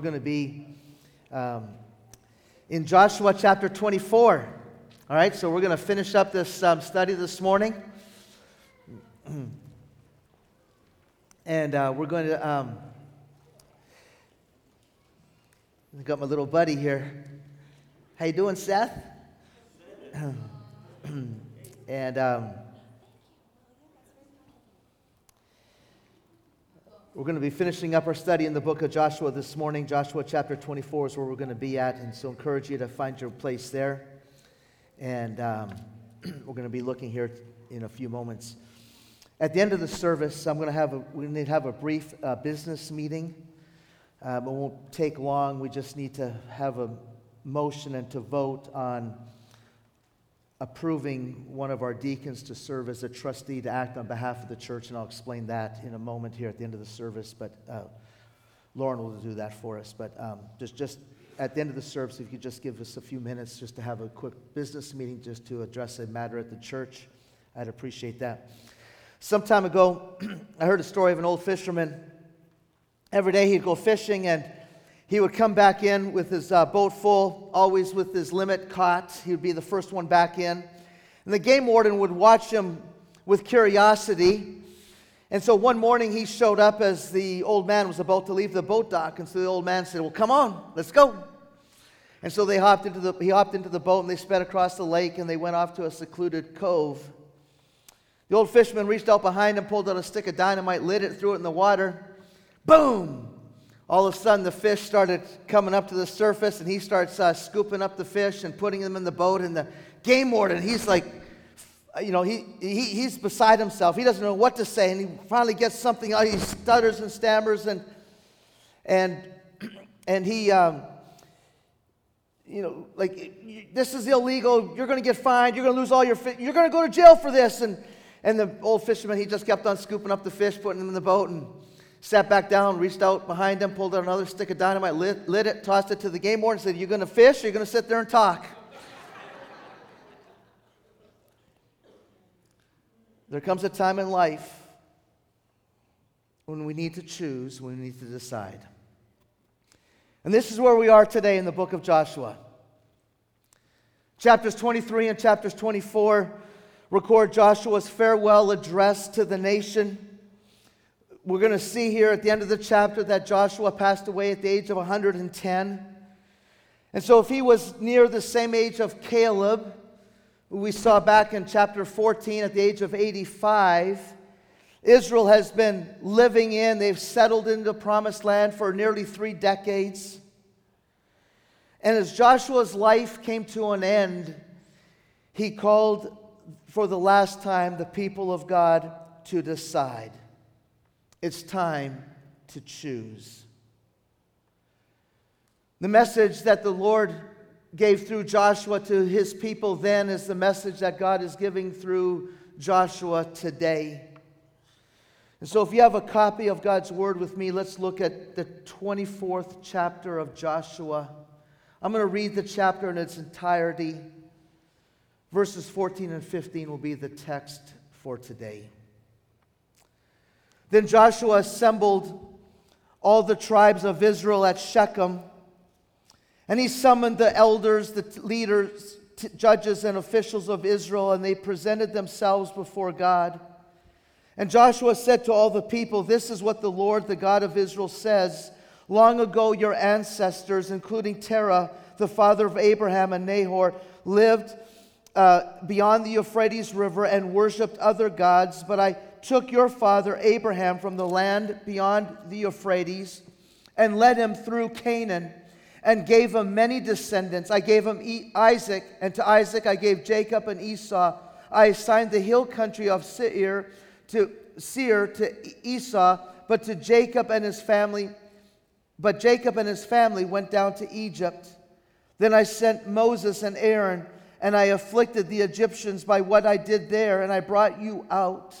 we're going to be um, in Joshua chapter 24. All right, so we're going to finish up this um, study this morning. and uh, we're going to. Um, I got my little buddy here. How you doing, Seth? and we're going to be finishing up our study in the book of Joshua this morning. Joshua chapter 24 is where we're going to be at, and so encourage you to find your place there. And um, we're going to be looking here in a few moments. At the end of the service, I'm going to have a, we need to have a brief uh, business meeting. Um, it won't take long. We just need to have a motion and to vote on approving one of our deacons to serve as a trustee to act on behalf of the church, and I'll explain that in a moment here at the end of the service. But uh, Lauren will do that for us. But um, just, just at the end of the service, if you could just give us a few minutes just to have a quick business meeting just to address a matter at the church, I'd appreciate that. Some time ago, I heard a story of an old fisherman. Every day he'd go fishing and he would come back in with his uh, boat full, always with his limit caught. He would be the first one back in. And the game warden would watch him with curiosity. And so one morning he showed up as the old man was about to leave the boat dock. And so the old man said, Well, come on, let's go. And so they hopped into the, he hopped into the boat and they sped across the lake and they went off to a secluded cove. The old fisherman reached out behind him, pulled out a stick of dynamite, lit it, threw it in the water. Boom! All of a sudden the fish started coming up to the surface and he starts uh, scooping up the fish and putting them in the boat and the game warden he's like you know he, he, he's beside himself. He doesn't know what to say and he finally gets something out. He stutters and stammers and and and he um, you know like this is illegal. You're going to get fined. You're going to lose all your you're going to go to jail for this. And and the old fisherman he just kept on scooping up the fish putting them in the boat and sat back down, reached out behind him, pulled out another stick of dynamite, lit, lit it, tossed it to the game warden, and said, You're going to fish? Or you going to sit there and talk? there comes a time in life when we need to choose, when we need to decide. And this is where we are today in the book of Joshua. Chapters 23 and chapters 24 record Joshua's farewell address to the nation we're going to see here at the end of the chapter that Joshua passed away at the age of 110. And so, if he was near the same age of Caleb, who we saw back in chapter 14 at the age of 85, Israel has been living in, they've settled into the promised land for nearly three decades. And as Joshua's life came to an end, he called for the last time the people of God to decide. It's time to choose. The message that the Lord gave through Joshua to his people then is the message that God is giving through Joshua today. And so, if you have a copy of God's Word with me, let's look at the 24th chapter of Joshua. I'm going to read the chapter in its entirety. Verses 14 and 15 will be the text for today. Then Joshua assembled all the tribes of Israel at Shechem, and he summoned the elders, the leaders, judges, and officials of Israel, and they presented themselves before God. And Joshua said to all the people, This is what the Lord, the God of Israel, says. Long ago, your ancestors, including Terah, the father of Abraham and Nahor, lived uh, beyond the Euphrates River and worshiped other gods, but I took your father Abraham from the land beyond the Euphrates and led him through Canaan and gave him many descendants. I gave him Isaac, and to Isaac I gave Jacob and Esau. I assigned the hill country of Seir to Seir to Esau, but to Jacob and his family. But Jacob and his family went down to Egypt. Then I sent Moses and Aaron, and I afflicted the Egyptians by what I did there, and I brought you out.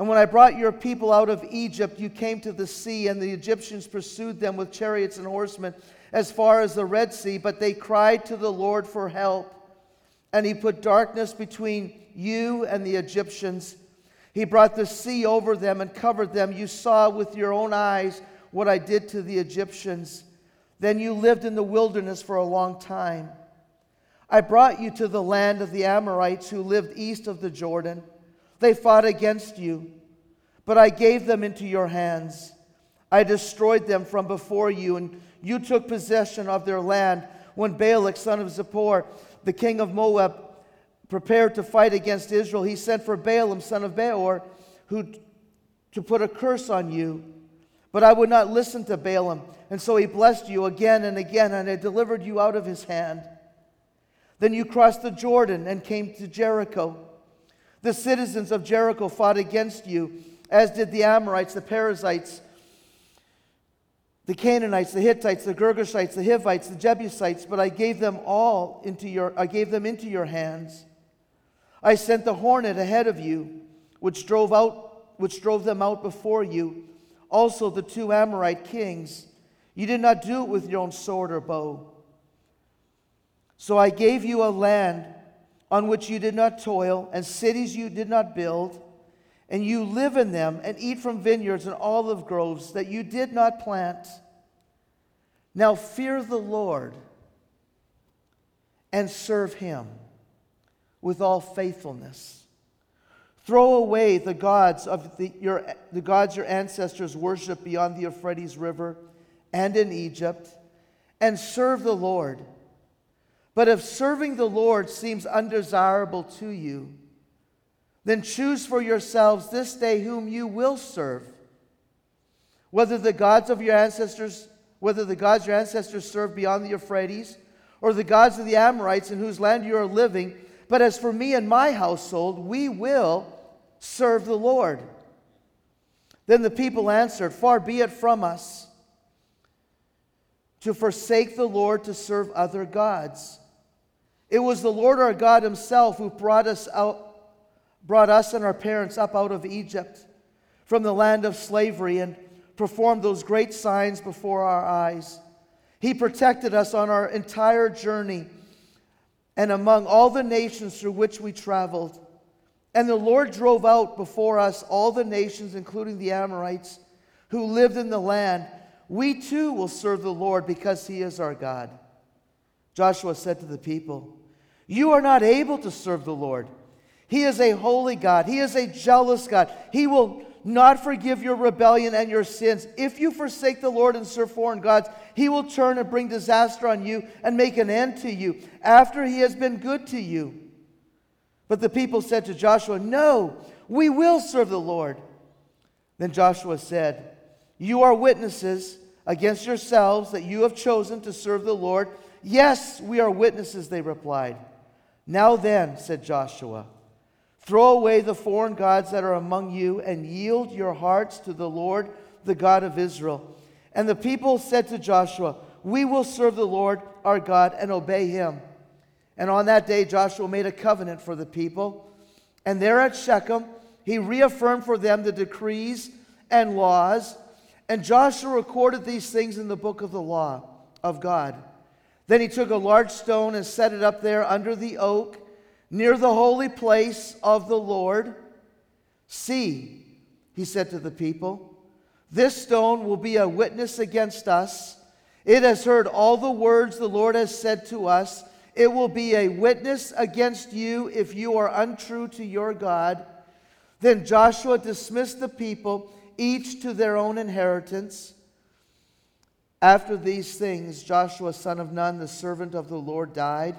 And when I brought your people out of Egypt, you came to the sea, and the Egyptians pursued them with chariots and horsemen as far as the Red Sea, but they cried to the Lord for help. And he put darkness between you and the Egyptians. He brought the sea over them and covered them. You saw with your own eyes what I did to the Egyptians. Then you lived in the wilderness for a long time. I brought you to the land of the Amorites who lived east of the Jordan. They fought against you, but I gave them into your hands. I destroyed them from before you, and you took possession of their land when Balak, son of Zippor, the king of Moab, prepared to fight against Israel. He sent for Balaam, son of Beor, who to put a curse on you. But I would not listen to Balaam, and so he blessed you again and again, and I delivered you out of his hand. Then you crossed the Jordan and came to Jericho. The citizens of Jericho fought against you, as did the Amorites, the Perizzites, the Canaanites, the Hittites, the Girgashites, the Hivites, the Jebusites, but I gave them all into your I gave them into your hands. I sent the hornet ahead of you, which drove out which drove them out before you, also the two Amorite kings. You did not do it with your own sword or bow. So I gave you a land on which you did not toil, and cities you did not build, and you live in them and eat from vineyards and olive groves that you did not plant. Now fear the Lord and serve him with all faithfulness. Throw away the gods of the, your, the gods your ancestors worshiped beyond the Euphrates River and in Egypt, and serve the Lord. But if serving the Lord seems undesirable to you, then choose for yourselves this day whom you will serve. Whether the gods of your ancestors, whether the gods your ancestors served beyond the Euphrates, or the gods of the Amorites in whose land you are living, but as for me and my household, we will serve the Lord. Then the people answered, Far be it from us to forsake the Lord to serve other gods. It was the Lord our God Himself who brought us out, brought us and our parents up out of Egypt from the land of slavery and performed those great signs before our eyes. He protected us on our entire journey and among all the nations through which we traveled. And the Lord drove out before us all the nations, including the Amorites, who lived in the land. We too will serve the Lord because he is our God. Joshua said to the people, You are not able to serve the Lord. He is a holy God, He is a jealous God. He will not forgive your rebellion and your sins. If you forsake the Lord and serve foreign gods, He will turn and bring disaster on you and make an end to you after He has been good to you. But the people said to Joshua, No, we will serve the Lord. Then Joshua said, You are witnesses against yourselves that you have chosen to serve the Lord. Yes, we are witnesses, they replied. Now then, said Joshua, throw away the foreign gods that are among you and yield your hearts to the Lord, the God of Israel. And the people said to Joshua, We will serve the Lord our God and obey him. And on that day, Joshua made a covenant for the people. And there at Shechem, he reaffirmed for them the decrees and laws. And Joshua recorded these things in the book of the law of God. Then he took a large stone and set it up there under the oak near the holy place of the Lord. See, he said to the people, this stone will be a witness against us. It has heard all the words the Lord has said to us. It will be a witness against you if you are untrue to your God. Then Joshua dismissed the people, each to their own inheritance. After these things, Joshua, son of Nun, the servant of the Lord, died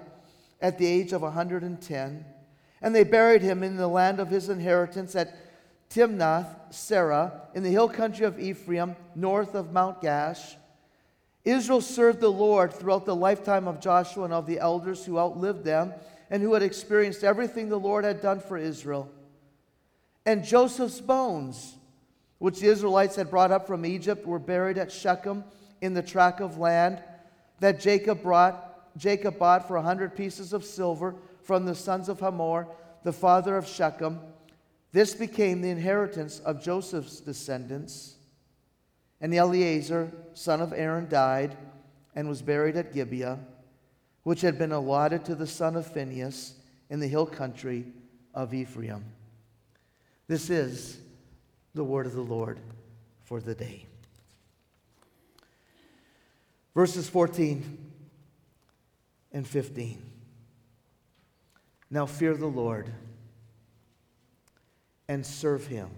at the age of 110. And they buried him in the land of his inheritance at Timnath Serah, in the hill country of Ephraim, north of Mount Gaash. Israel served the Lord throughout the lifetime of Joshua and of the elders who outlived them and who had experienced everything the Lord had done for Israel. And Joseph's bones, which the Israelites had brought up from Egypt, were buried at Shechem in the tract of land that Jacob brought Jacob bought for a hundred pieces of silver from the sons of Hamor, the father of Shechem. This became the inheritance of Joseph's descendants. And Eleazar, son of Aaron, died and was buried at Gibeah, which had been allotted to the son of Phinehas in the hill country of Ephraim. This is the word of the Lord for the day. Verses 14 and 15. Now fear the Lord and serve him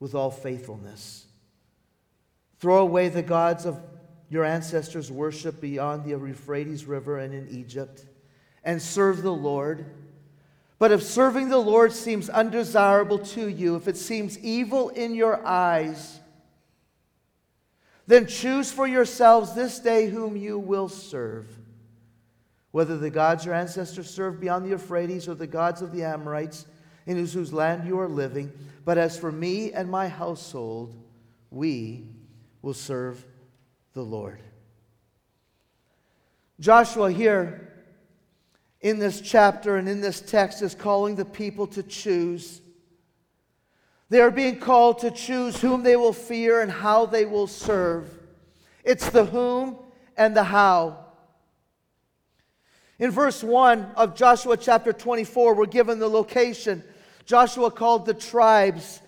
with all faithfulness. Throw away the gods of your ancestors' worship beyond the Euphrates River and in Egypt, and serve the Lord. But if serving the Lord seems undesirable to you, if it seems evil in your eyes, then choose for yourselves this day whom you will serve. Whether the gods your ancestors served beyond the Euphrates or the gods of the Amorites in whose land you are living. But as for me and my household, we will serve the Lord. Joshua here in this chapter and in this text is calling the people to choose. They are being called to choose whom they will fear and how they will serve. It's the whom and the how. In verse 1 of Joshua chapter 24, we're given the location. Joshua called the tribes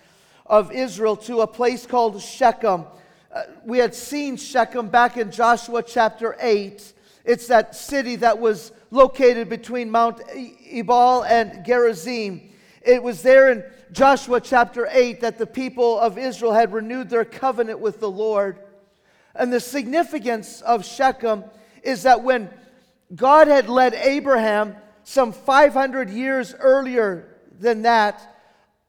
of Israel to a place called Shechem. Uh, we had seen Shechem back in Joshua chapter 8. It's that city that was located between Mount Ebal and Gerizim. It was there in Joshua chapter 8 that the people of Israel had renewed their covenant with the Lord. And the significance of Shechem is that when God had led Abraham some 500 years earlier than that,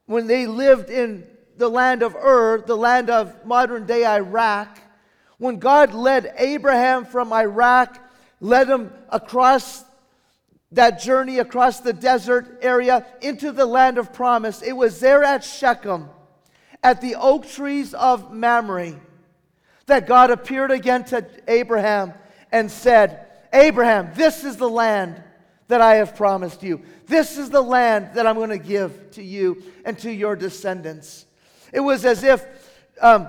when they lived in the land of Ur, the land of modern day Iraq, when God led Abraham from Iraq, led him across that journey across the desert area into the land of promise, it was there at Shechem, at the oak trees of Mamre that God appeared again to Abraham and said, Abraham, this is the land that I have promised you. This is the land that I'm going to give to you and to your descendants. It was as if um,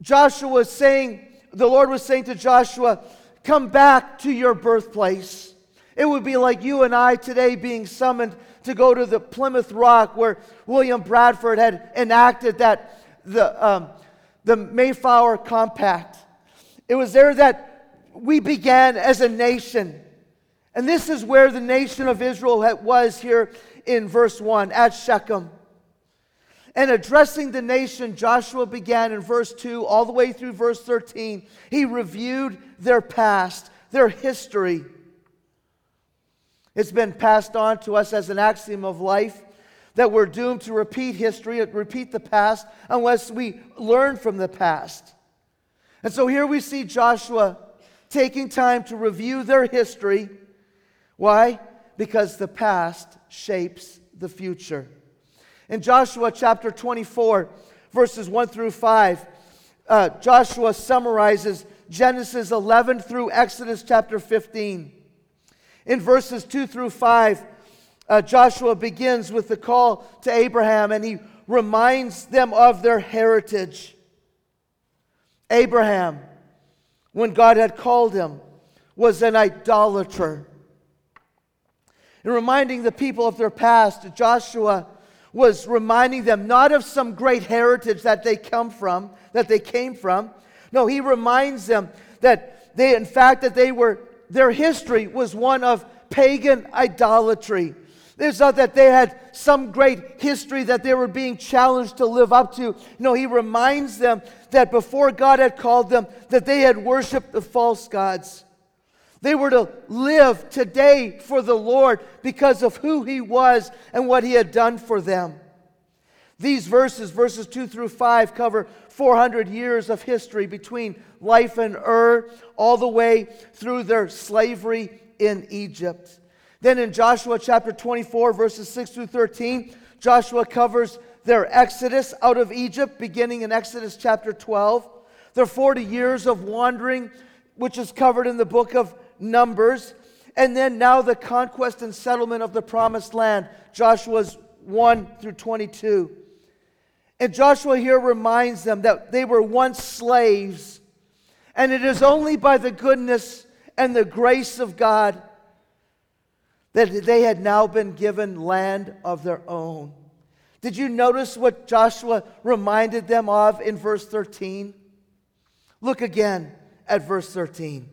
Joshua was saying, the Lord was saying to Joshua, Come back to your birthplace. It would be like you and I today being summoned to go to the Plymouth Rock where William Bradford had enacted that the um, the Mayflower Compact. It was there that we began as a nation. And this is where the nation of Israel was here in verse 1 at Shechem. And addressing the nation, Joshua began in verse 2 all the way through verse 13. He reviewed their past, their history. It's been passed on to us as an axiom of life that we're doomed to repeat history, repeat the past, unless we learn from the past. And so here we see Joshua taking time to review their history. Why? Because the past shapes the future. In Joshua chapter 24, verses 1 through 5, uh, Joshua summarizes Genesis 11 through Exodus chapter 15. In verses 2 through 5, uh, Joshua begins with the call to Abraham and he reminds them of their heritage. Abraham, when God had called him, was an idolater. In reminding the people of their past, Joshua was reminding them not of some great heritage that they come from, that they came from. No, he reminds them that they, in fact, that they were, their history was one of pagan idolatry. It's not that they had some great history that they were being challenged to live up to. No, he reminds them that before God had called them, that they had worshiped the false gods. They were to live today for the Lord because of who he was and what he had done for them. These verses, verses 2 through 5, cover 400 years of history between life in Ur all the way through their slavery in Egypt. Then in Joshua chapter 24, verses 6 through 13, Joshua covers their exodus out of Egypt, beginning in Exodus chapter 12. Their 40 years of wandering, which is covered in the book of Numbers. And then now the conquest and settlement of the promised land, Joshua's 1 through 22. And Joshua here reminds them that they were once slaves, and it is only by the goodness and the grace of God that they had now been given land of their own. Did you notice what Joshua reminded them of in verse 13? Look again at verse 13.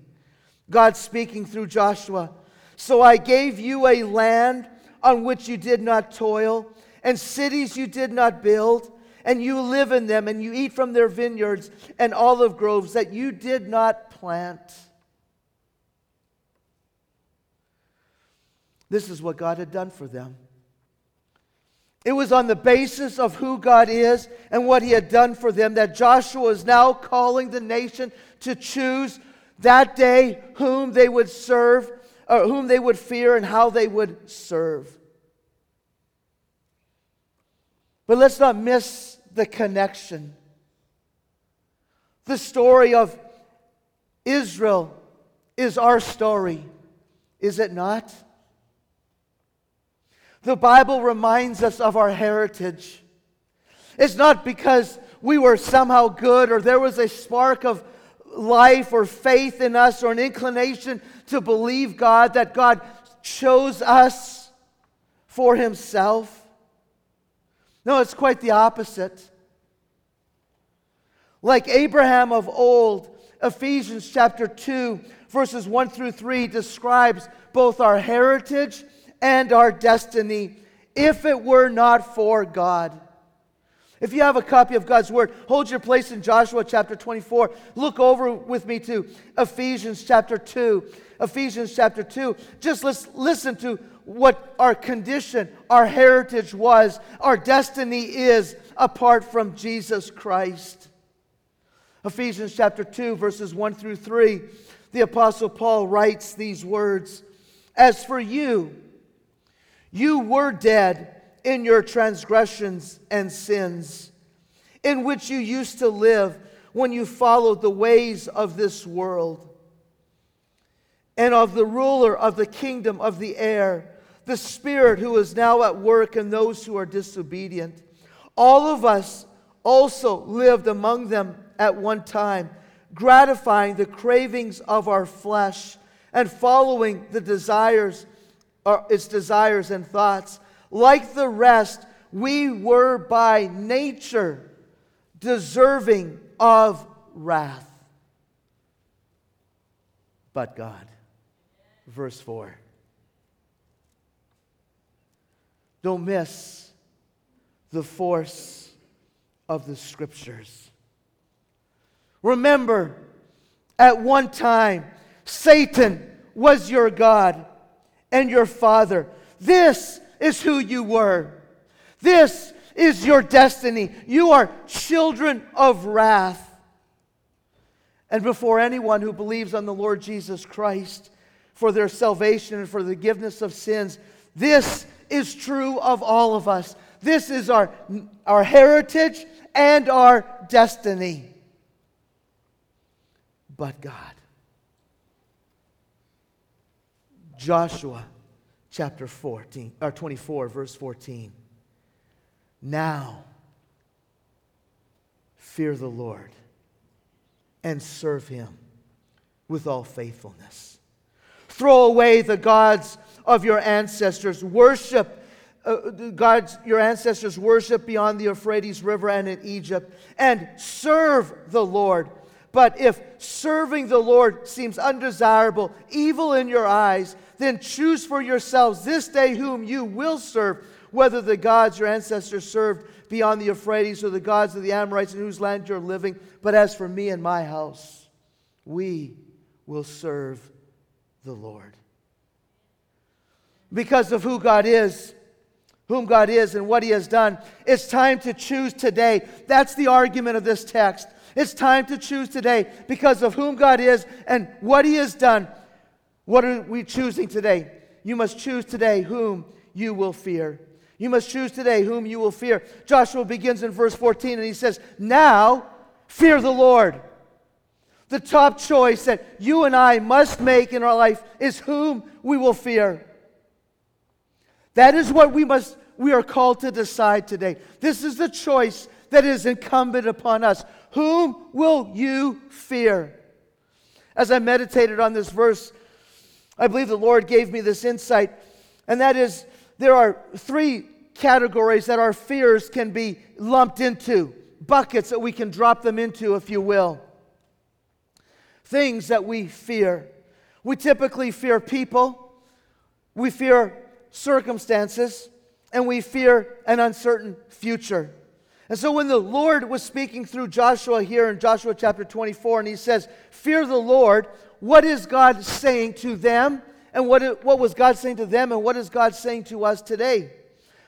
God speaking through Joshua. So I gave you a land on which you did not toil, and cities you did not build, and you live in them, and you eat from their vineyards and olive groves that you did not plant. This is what God had done for them. It was on the basis of who God is and what He had done for them that Joshua is now calling the nation to choose that day whom they would serve, or whom they would fear, and how they would serve. But let's not miss the connection. The story of Israel is our story, is it not? The Bible reminds us of our heritage. It's not because we were somehow good or there was a spark of life or faith in us or an inclination to believe God that God chose us for Himself. No, it's quite the opposite. Like Abraham of old, Ephesians chapter 2, verses 1 through 3 describes both our heritage and our destiny if it were not for God. If you have a copy of God's Word, hold your place in Joshua chapter 24. Look over with me to Ephesians chapter 2. Ephesians chapter 2. Just listen to what our condition, our heritage was, our destiny is apart from Jesus Christ. Ephesians chapter 2, verses 1 through 3. The Apostle Paul writes these words As for you, you were dead in your transgressions and sins, in which you used to live when you followed the ways of this world and of the ruler of the kingdom of the air, the Spirit who is now at work in those who are disobedient. All of us also lived among them at one time, gratifying the cravings of our flesh and following the desires its desires and thoughts. Like the rest, we were by nature deserving of wrath. But God. Verse 4. Don't miss the force of the scriptures. Remember, at one time, Satan was your God and your Father. This is who you were. This is your destiny. You are children of wrath. And before anyone who believes on the Lord Jesus Christ for their salvation and for the forgiveness of sins, this is true of all of us. This is our, our heritage and our destiny. But God. Joshua chapter 14 or 24 verse 14. Now fear the Lord and serve him with all faithfulness. Throw away the gods of your ancestors. Worship uh, gods your ancestors worship beyond the Euphrates River and in Egypt and serve the Lord. But if serving the Lord seems undesirable, evil in your eyes, then choose for yourselves this day whom you will serve, whether the gods your ancestors served beyond the Euphrates or the gods of the Amorites in whose land you're living. But as for me and my house, we will serve the Lord. Because of who God is, whom God is, and what He has done, it's time to choose today. That's the argument of this text. It's time to choose today because of whom God is and what He has done. What are we choosing today? You must choose today whom you will fear. You must choose today whom you will fear. Joshua begins in verse 14 and he says, Now fear the Lord. The top choice that you and I must make in our life is whom we will fear. That is what we must we are called to decide today. This is the choice that is incumbent upon us. Whom will you fear? As I meditated on this verse I believe the Lord gave me this insight, and that is there are three categories that our fears can be lumped into, buckets that we can drop them into, if you will. things that we fear. We typically fear people, we fear circumstances, and we fear an uncertain future. And so when the Lord was speaking through Joshua here in Joshua chapter 24, and he says, Fear the Lord, what is God saying to them? And what, what was God saying to them? And what is God saying to us today?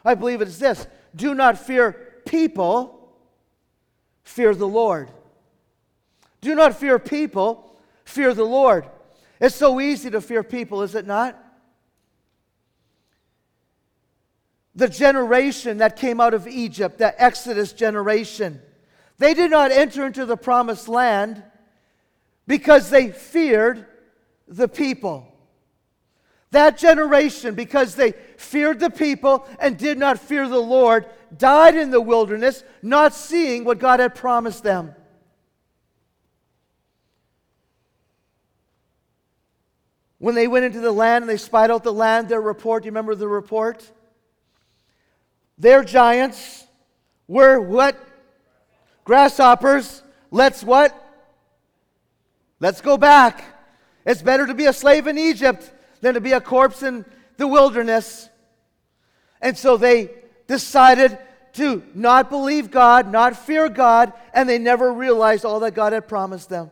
I believe it is this do not fear people, fear the Lord. Do not fear people, fear the Lord. It's so easy to fear people, is it not? The generation that came out of Egypt, the Exodus generation, they did not enter into the promised land because they feared the people. That generation, because they feared the people and did not fear the Lord, died in the wilderness, not seeing what God had promised them. When they went into the land and they spied out the land, their report, you remember the report? Their giants were what? Grasshoppers. Let's what? Let's go back. It's better to be a slave in Egypt than to be a corpse in the wilderness. And so they decided to not believe God, not fear God, and they never realized all that God had promised them.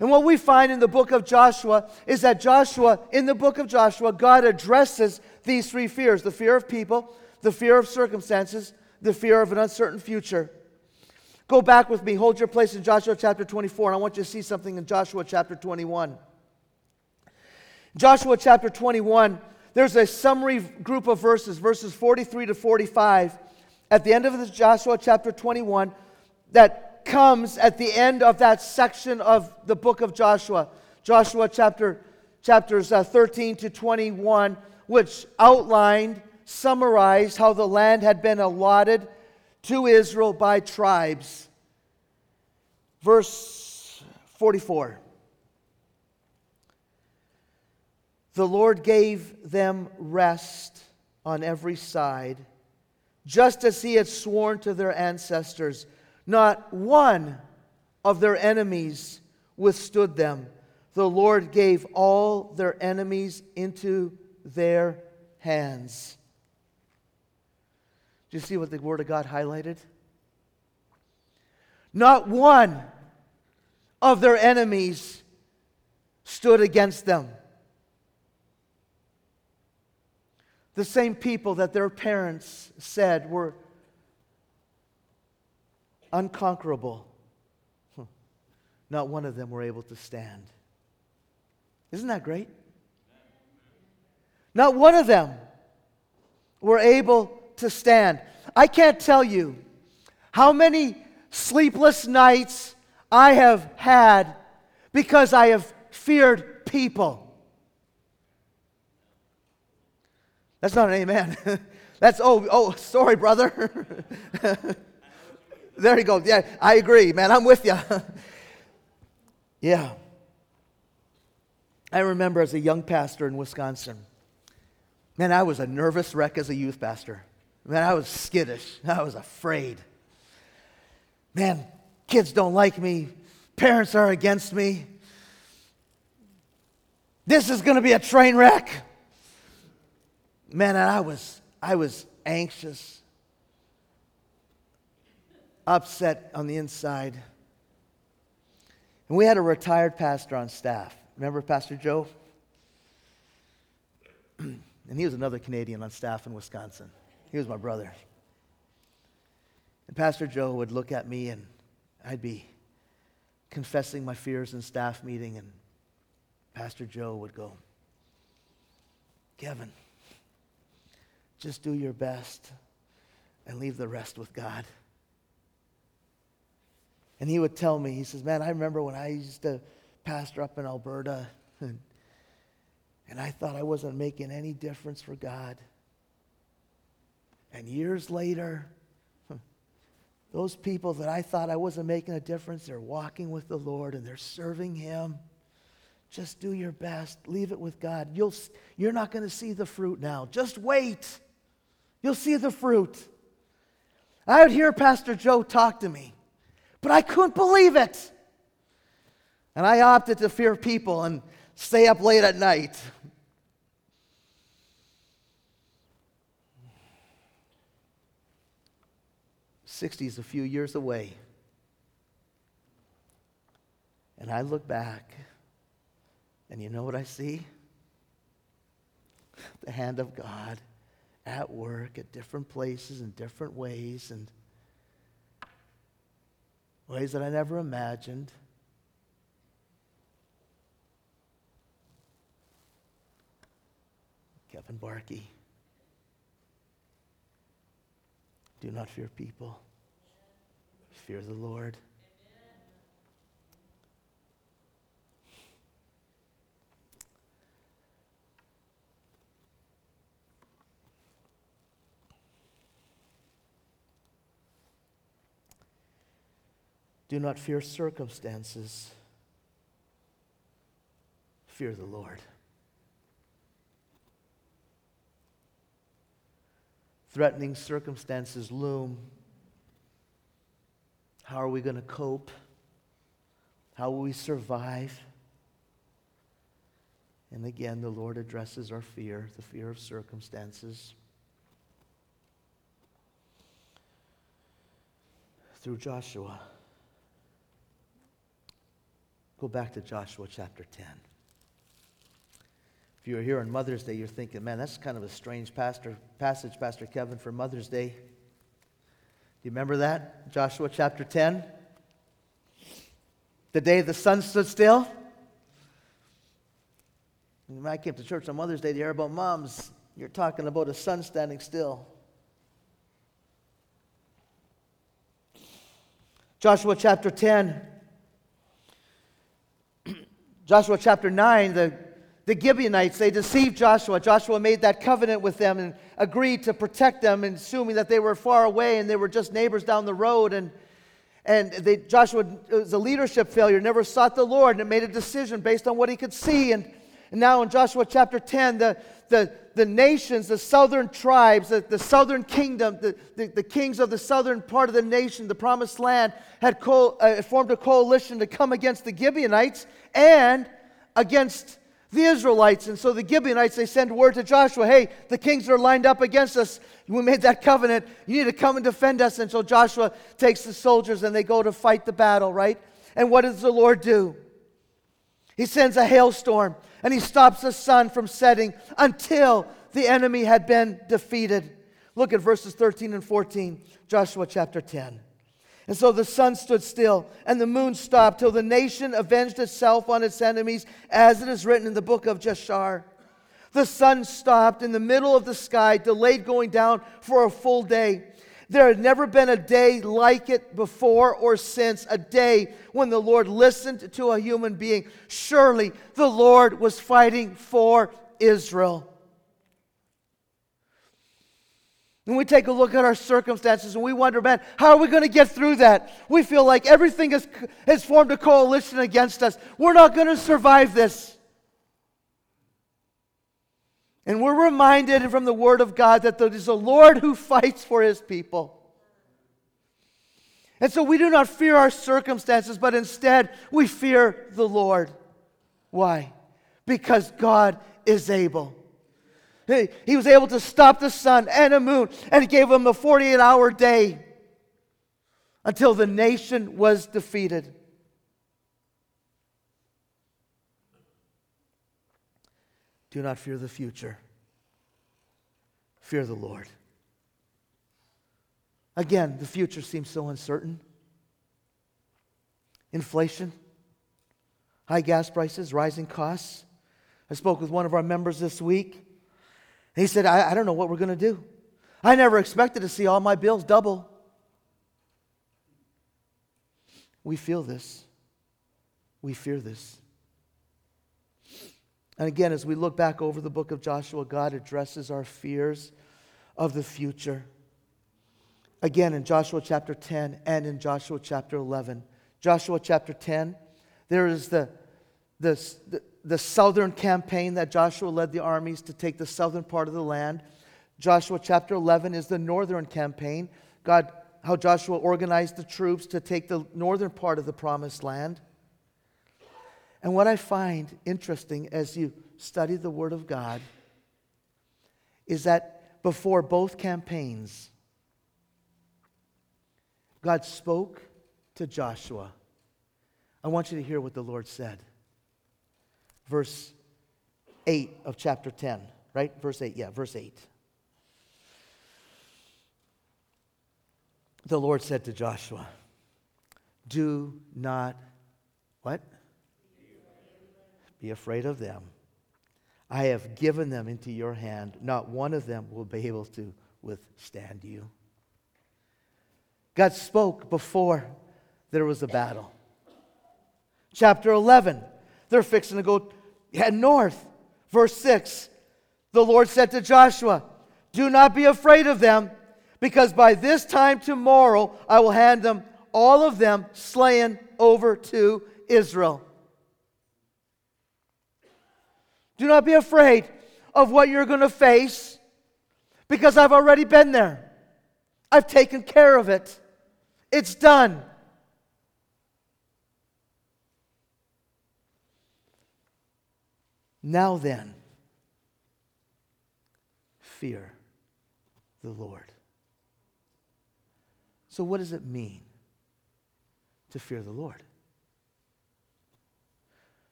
And what we find in the book of Joshua is that Joshua, in the book of Joshua, God addresses these three fears the fear of people, the fear of circumstances, the fear of an uncertain future. Go back with me, hold your place in Joshua chapter 24, and I want you to see something in Joshua chapter 21. Joshua chapter 21, there's a summary group of verses, verses 43 to 45, at the end of Joshua chapter 21, that comes at the end of that section of the book of Joshua. Joshua chapter chapters uh, 13 to 21, which outlined, summarized how the land had been allotted to Israel by tribes. Verse 44. The Lord gave them rest on every side, just as He had sworn to their ancestors. Not one of their enemies withstood them. The Lord gave all their enemies into their hands. Do you see what the Word of God highlighted? Not one of their enemies stood against them. The same people that their parents said were unconquerable, not one of them were able to stand. Isn't that great? Not one of them were able to stand. I can't tell you how many sleepless nights I have had because I have feared people. That's not an amen. That's, oh, oh, sorry, brother. there you go. Yeah, I agree, man. I'm with you. yeah. I remember as a young pastor in Wisconsin, man, I was a nervous wreck as a youth pastor. Man, I was skittish. I was afraid. Man, kids don't like me. Parents are against me. This is going to be a train wreck man, and I was, I was anxious, upset on the inside. And we had a retired pastor on staff. Remember Pastor Joe? and he was another Canadian on staff in Wisconsin. He was my brother. And Pastor Joe would look at me and I'd be confessing my fears in staff meeting, and Pastor Joe would go, Kevin, just do your best and leave the rest with God. And he would tell me, he says, Man, I remember when I used to pastor up in Alberta, and, and I thought I wasn't making any difference for God. And years later, those people that I thought I wasn't making a difference, they're walking with the Lord and they're serving Him. Just do your best. Leave it with God. You'll, you're not going to see the fruit now. Just wait. You'll see the fruit. I would hear Pastor Joe talk to me, but I couldn't believe it. And I opted to fear people and stay up late at night. Sixty is a few years away. And I look back, and you know what I see? The hand of God at work at different places in different ways and ways that I never imagined. Kevin Barkey. Do not fear people, fear the Lord. Do not fear circumstances. Fear the Lord. Threatening circumstances loom. How are we going to cope? How will we survive? And again, the Lord addresses our fear, the fear of circumstances. Through Joshua. Go back to Joshua chapter 10. If you're here on Mother's Day, you're thinking, man, that's kind of a strange pastor, passage, Pastor Kevin, for Mother's Day. Do you remember that? Joshua chapter 10? The day the sun stood still? When I came to church on Mother's Day to hear about moms, you're talking about a sun standing still. Joshua chapter 10. Joshua chapter 9, the, the Gibeonites, they deceived Joshua. Joshua made that covenant with them and agreed to protect them, assuming that they were far away and they were just neighbors down the road. And, and they, Joshua was a leadership failure, never sought the Lord, and made a decision based on what he could see. And, and now in Joshua chapter 10, the, the, the nations, the southern tribes, the, the southern kingdom, the, the, the, kings of the southern part of the nation, the promised land, had co- uh, formed a coalition to come against the Gibeonites and against the Israelites. And so the Gibeonites, they send word to Joshua, hey, the kings are lined up against us. We made that covenant. You need to come and defend us. And so Joshua takes the soldiers and they go to fight the battle, right? And what does the Lord do? He sends a hailstorm and he stops the sun from setting until the enemy had been defeated. Look at verses 13 and 14, Joshua chapter 10. And so the sun stood still, and the moon stopped, till the nation avenged itself on its enemies, as it is written in the book of Jashar. The sun stopped in the middle of the sky, delayed going down for a full day. There had never been a day like it before or since, a day when the Lord listened to a human being. Surely the Lord was fighting for Israel. And we take a look at our circumstances and we wonder, man, how are we going to get through that? We feel like everything has, has formed a coalition against us. We're not going to survive this. And we're reminded from the Word of God that there is a Lord who fights for his people. And so we do not fear our circumstances, but instead we fear the Lord. Why? Because God is able. He was able to stop the sun and the moon and gave them a 48 hour day until the nation was defeated. Do not fear the future, fear the Lord. Again, the future seems so uncertain. Inflation, high gas prices, rising costs. I spoke with one of our members this week. He said, I, I don't know what we're going to do. I never expected to see all my bills double. We feel this. We fear this. And again, as we look back over the book of Joshua, God addresses our fears of the future. Again, in Joshua chapter 10 and in Joshua chapter 11. Joshua chapter 10, there is the, the, the the southern campaign that Joshua led the armies to take the southern part of the land. Joshua chapter 11 is the northern campaign. God, how Joshua organized the troops to take the northern part of the promised land. And what I find interesting as you study the Word of God is that before both campaigns, God spoke to Joshua. I want you to hear what the Lord said. Verse 8 of chapter 10, right? Verse 8, yeah, verse 8. The Lord said to Joshua, Do not, what? Be afraid of them. I have given them into your hand. Not one of them will be able to withstand you. God spoke before there was a battle. Chapter 11, they're fixing to go head north. Verse 6, the Lord said to Joshua, Do not be afraid of them, because by this time tomorrow I will hand them, all of them, slain over to Israel. Do not be afraid of what you're going to face, because I've already been there. I've taken care of it. It's done. Now then, fear the Lord. So, what does it mean to fear the Lord?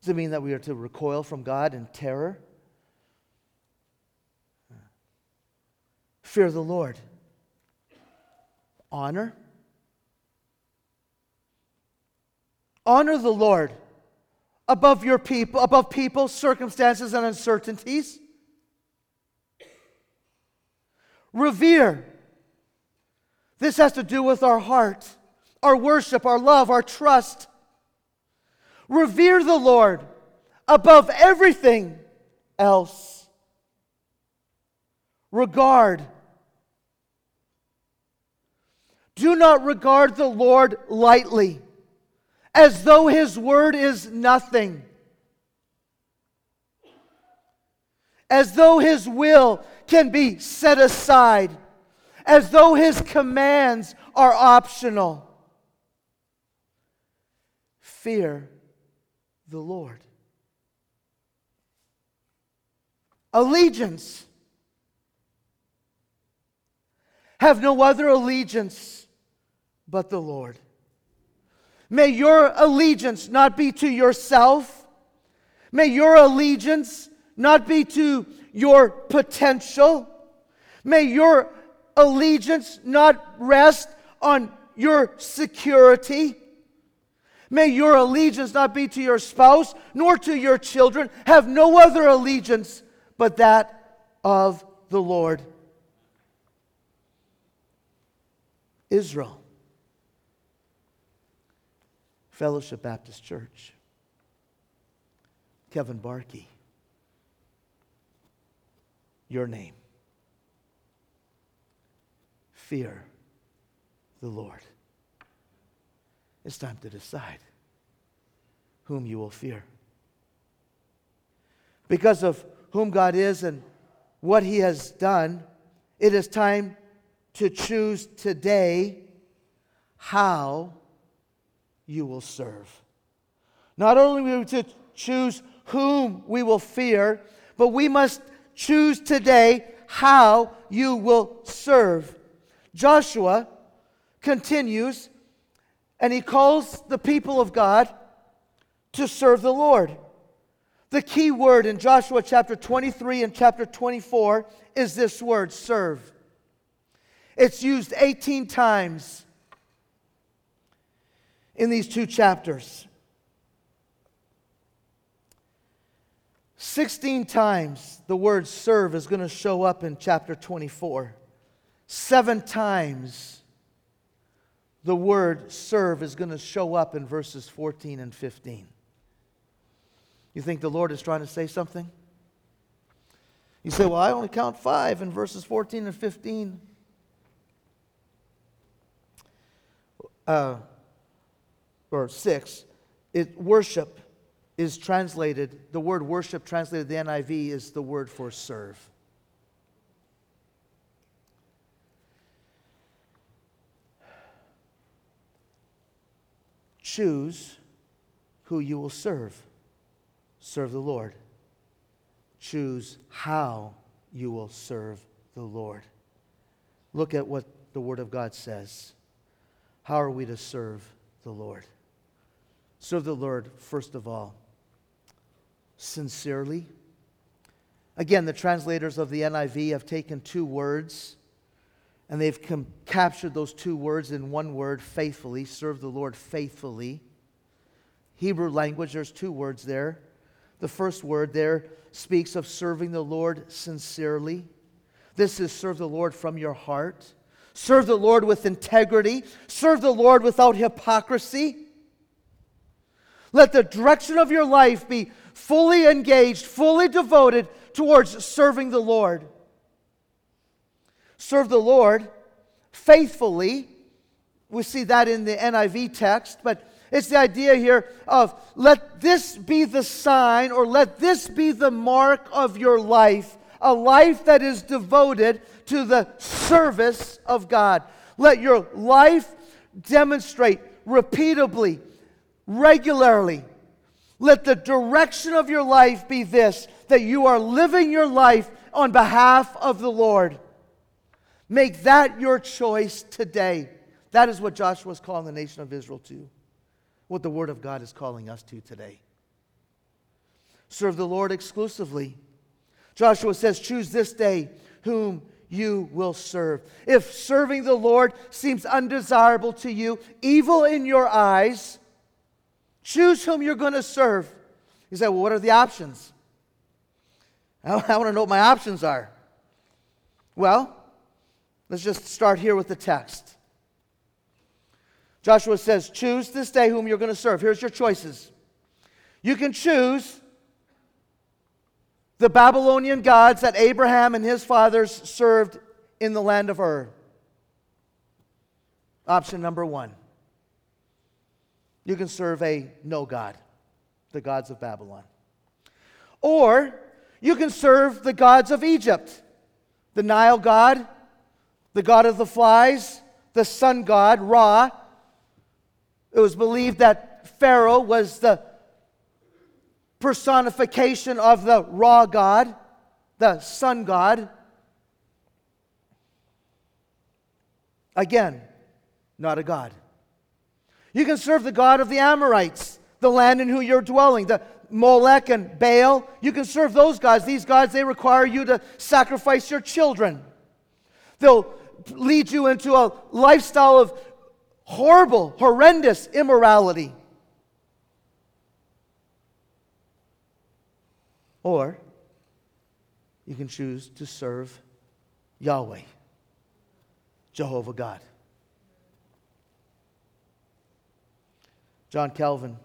Does it mean that we are to recoil from God in terror? Fear the Lord. Honor. Honor the Lord above your people, above people, circumstances, and uncertainties. Revere. This has to do with our heart, our worship, our love, our trust. Revere the Lord above everything else. Regard. Do not regard the Lord lightly as though his word is nothing, as though his will can be set aside, as though his commands are optional. Fear the Lord. Allegiance. Have no other allegiance but the Lord. May your allegiance not be to yourself. May your allegiance not be to your potential. May your allegiance not rest on your security. May your allegiance not be to your spouse nor to your children. Have no other allegiance but that of the Lord. Israel. Fellowship Baptist Church. Kevin Barkey. Your name. Fear the Lord. It's time to decide whom you will fear. Because of whom God is and what He has done, it is time to choose today how you will serve. Not only we to choose whom we will fear, but we must choose today how you will serve. Joshua continues and he calls the people of God to serve the Lord. The key word in Joshua chapter 23 and chapter 24 is this word, serve. It's used 18 times in these two chapters. 16 times the word serve is going to show up in chapter 24. Seven times the word serve is going to show up in verses 14 and 15. You think the Lord is trying to say something? You say, Well, I only count five in verses 14 and 15. Uh, or 6, it, worship is translated, the word worship translated the NIV is the word for serve. Choose who you will serve. serve the Lord. Choose how you will serve the Lord. Look at what the Word of God says. How are we to serve the Lord? Serve the Lord, first of all, sincerely. Again, the translators of the NIV have taken two words and they've com- captured those two words in one word faithfully. Serve the Lord faithfully. Hebrew language, there's two words there. The first word there speaks of serving the Lord sincerely. This is serve the Lord from your heart. Serve the Lord with integrity. Serve the Lord without hypocrisy. Let the direction of your life be fully engaged, fully devoted towards serving the Lord. Serve the Lord faithfully. We see that in the NIV text, but it's the idea here of let this be the sign or let this be the mark of your life, a life that is devoted to the service of God. Let your life demonstrate repeatably, regularly. Let the direction of your life be this that you are living your life on behalf of the Lord. Make that your choice today. That is what Joshua is calling the nation of Israel to what the Word of God is calling us to today. Serve the Lord exclusively. Joshua says, Choose this day whom you will serve. If serving the Lord seems undesirable to you, evil in your eyes, choose whom you're going to serve. You say, Well, what are the options? I, I want to know what my options are. Well, let's just start here with the text. Joshua says, Choose this day whom you're going to serve. Here's your choices. You can choose the Babylonian gods that Abraham and his fathers served in the land of Ur. Option number one. You can serve a no God, the gods of Babylon. Or you can serve the gods of Egypt, the Nile god, the god of the flies, the sun god, Ra, it was believed that Pharaoh was the personification of the Ra God, the sun god. Again, not a God. You can serve the God of the Amorites, the land in who you're dwelling, the Molech and Baal. You can serve those gods. These gods, they require you to sacrifice your children. They'll lead you into a lifestyle of horrible, horrendous immorality. Or you can choose to serve Yahweh, Jehovah God. John Calvin,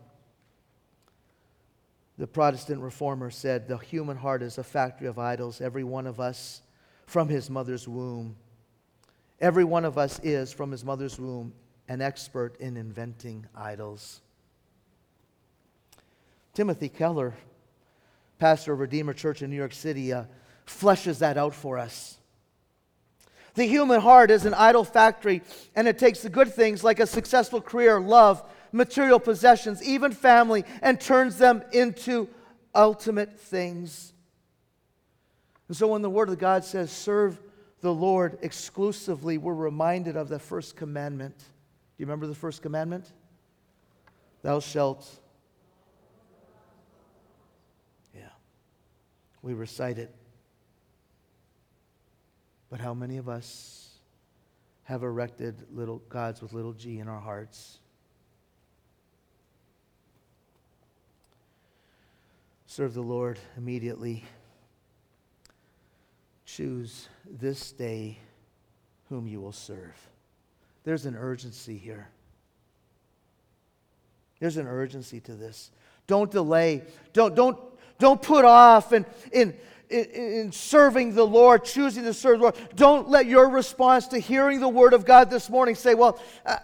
the Protestant reformer, said, The human heart is a factory of idols, every one of us from his mother's womb. Every one of us is, from his mother's womb, an expert in inventing idols. Timothy Keller, pastor of Redeemer Church in New York City, uh, fleshes that out for us. The human heart is an idol factory, and it takes the good things like a successful career, love, material possessions, even family, and turns them into ultimate things. And so when the Word of God says, serve the Lord exclusively, we're reminded of the first commandment Do you remember the first commandment? Thou shalt. Yeah. We recite it. But how many of us have erected little gods with little g in our hearts? Serve the Lord immediately. Choose this day whom you will serve. There's an urgency here. There's an urgency to this. Don't delay. Don't, don't, don't put off in, in, in serving the Lord, choosing to serve the Lord. Don't let your response to hearing the word of God this morning say, Well, uh,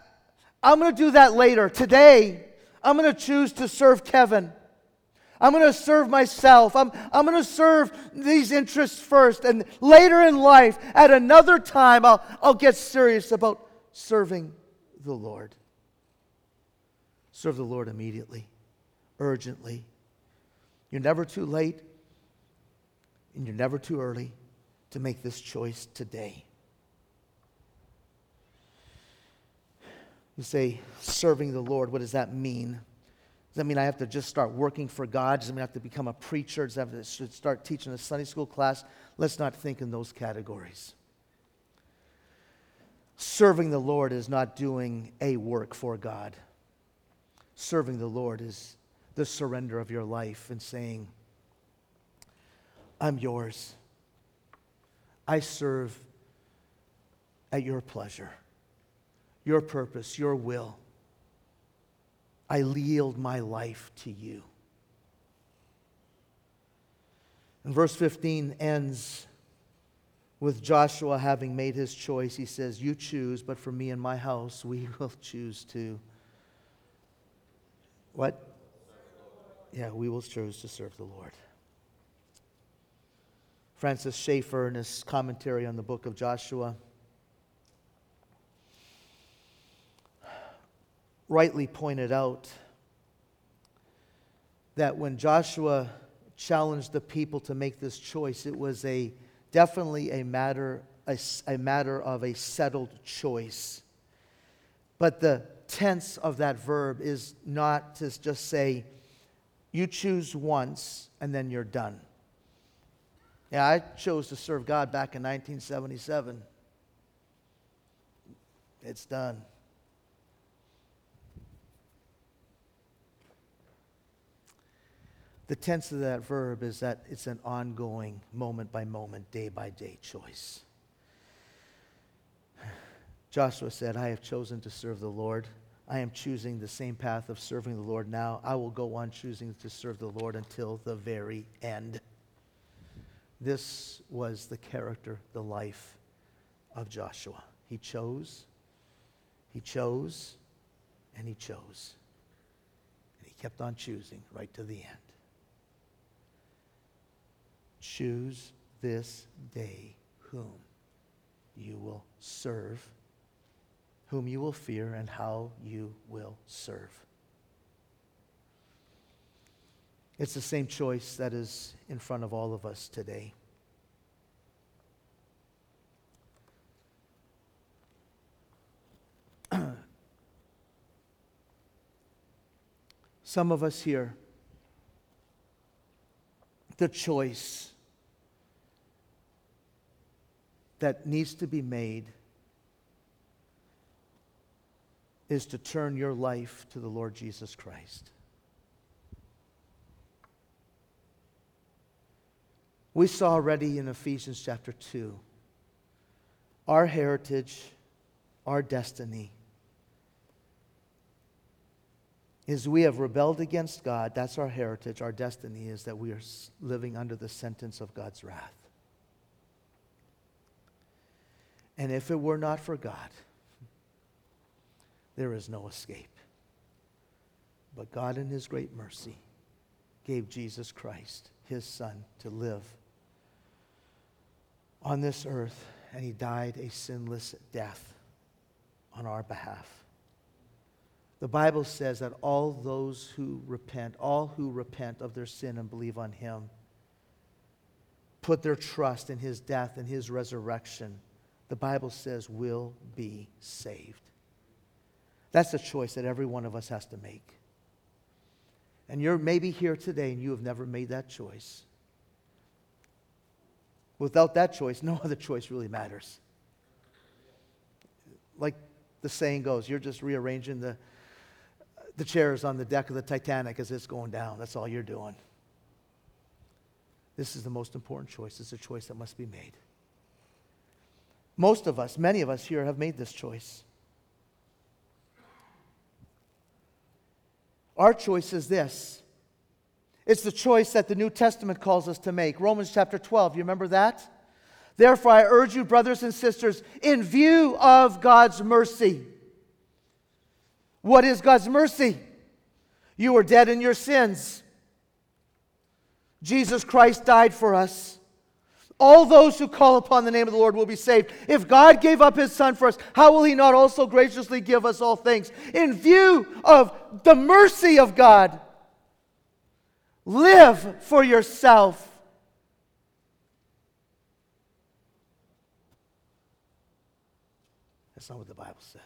I'm going to do that later. Today, I'm going to choose to serve Kevin. I'm going to serve myself. I'm, I'm going to serve these interests first. And later in life, at another time, I'll, I'll get serious about serving the Lord. Serve the Lord immediately, urgently. You're never too late, and you're never too early to make this choice today. You say, serving the Lord, what does that mean? Does that mean I have to just start working for God? Does that mean I have to become a preacher? Does that mean I to start teaching a Sunday school class? Let's not think in those categories. Serving the Lord is not doing a work for God. Serving the Lord is the surrender of your life and saying, I'm yours. I serve at your pleasure, your purpose, your will. I yield my life to you. And verse 15 ends with Joshua having made his choice. He says, You choose, but for me and my house, we will choose to. What? Yeah, we will choose to serve the Lord. Francis Schaeffer, in his commentary on the book of Joshua, rightly pointed out that when Joshua challenged the people to make this choice, it was a definitely a matter, a, a matter of a settled choice. But the tense of that verb is not to just say, you choose once and then you're done. Yeah, I chose to serve God back in 1977. It's done. The tense of that verb is that it's an ongoing, moment by moment, day by day choice. Joshua said, I have chosen to serve the Lord. I am choosing the same path of serving the Lord now. I will go on choosing to serve the Lord until the very end. This was the character, the life of Joshua. He chose, he chose, and he chose. And he kept on choosing right to the end. Choose this day whom you will serve, whom you will fear, and how you will serve. It's the same choice that is in front of all of us today. Some of us here, the choice that needs to be made is to turn your life to the Lord Jesus Christ. We saw already in Ephesians chapter 2 our heritage, our destiny is we have rebelled against God. That's our heritage. Our destiny is that we are living under the sentence of God's wrath. And if it were not for God, there is no escape. But God, in His great mercy, gave Jesus Christ, His Son, to live on this earth, and He died a sinless death on our behalf. The Bible says that all those who repent, all who repent of their sin and believe on Him, put their trust in His death and His resurrection the Bible says will be saved. That's a choice that every one of us has to make. And you're maybe here today and you have never made that choice. Without that choice, no other choice really matters. Like the saying goes, you're just rearranging the, the chairs on the deck of the Titanic as it's going down. That's all you're doing. This is the most important choice. It's a choice that must be made. Most of us, many of us here, have made this choice. Our choice is this it's the choice that the New Testament calls us to make. Romans chapter 12, you remember that? Therefore, I urge you, brothers and sisters, in view of God's mercy. What is God's mercy? You were dead in your sins. Jesus Christ died for us. All those who call upon the name of the Lord will be saved. If God gave up his son for us, how will he not also graciously give us all things? In view of the mercy of God, Live for yourself. That's not what the Bible says.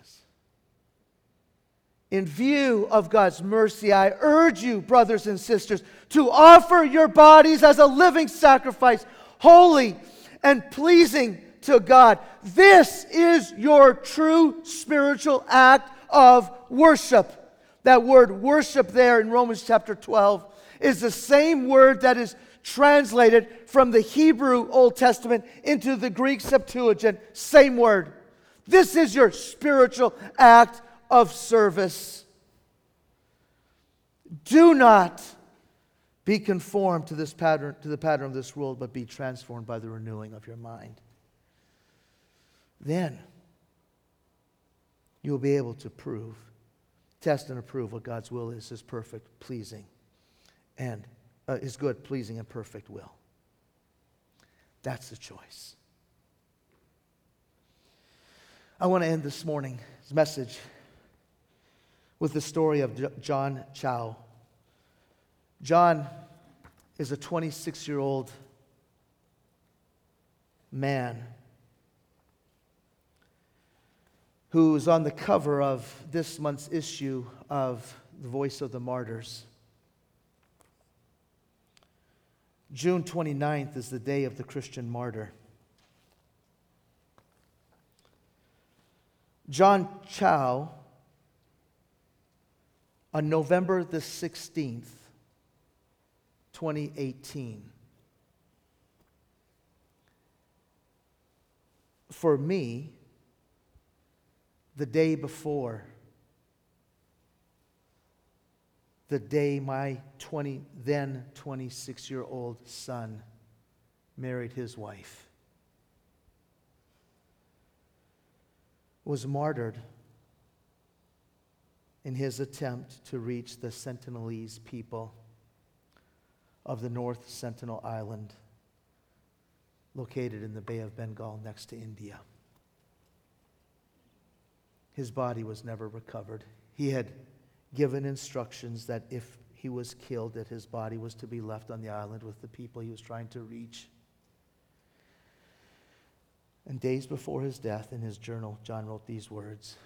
In view of God's mercy, I urge you, brothers and sisters, to offer your bodies as a living sacrifice, holy and pleasing to God. This is your true spiritual act of worship. That word worship there in Romans chapter 12 is the same word that is translated from the Hebrew Old Testament into the Greek Septuagint. Same word. This is your spiritual act of service. Do not be conformed to this pattern to the pattern of this world but be transformed by the renewing of your mind. Then you'll be able to prove test and approve what god's will is his perfect pleasing and uh, his good pleasing and perfect will. That's the choice. I want to end this morning's message with the story of john chau John is a 26 year old man who is on the cover of this month's issue of The Voice of the Martyrs. June 29th is the day of the Christian martyr. John Chau, on November the 16th, 2018. For me, the day before, the day my 20, then 26 year old son married his wife, was martyred in his attempt to reach the Sentinelese people of the North Sentinel Island, located in the Bay of Bengal next to India. His body was never recovered. He had given instructions that if he was killed, that his body was to be left on the island with the people he was trying to reach. And days before his death, in his journal, John wrote these words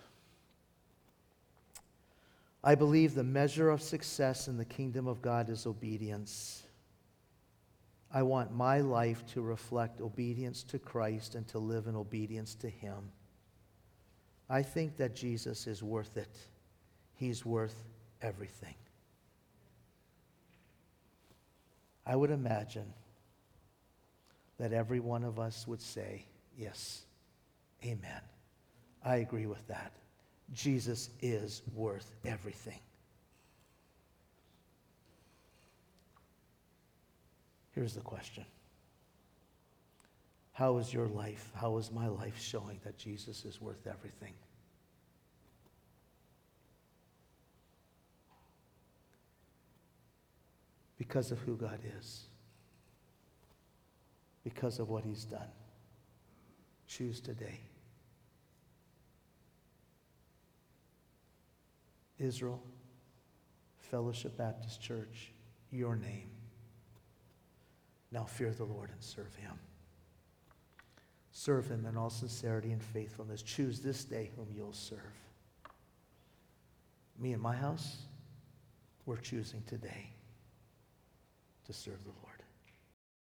I believe the measure of success in the kingdom of God is obedience. I want my life to reflect obedience to Christ and to live in obedience to Him. I think that Jesus is worth it. He's worth everything. I would imagine that every one of us would say, Yes, amen. I agree with that. Jesus is worth everything. Here's the question How is your life, how is my life showing that Jesus is worth everything? Because of who God is, because of what He's done. Choose today. Israel, Fellowship Baptist Church, your name. Now fear the Lord and serve him. Serve him in all sincerity and faithfulness. Choose this day whom you'll serve. Me and my house, we're choosing today to serve the Lord.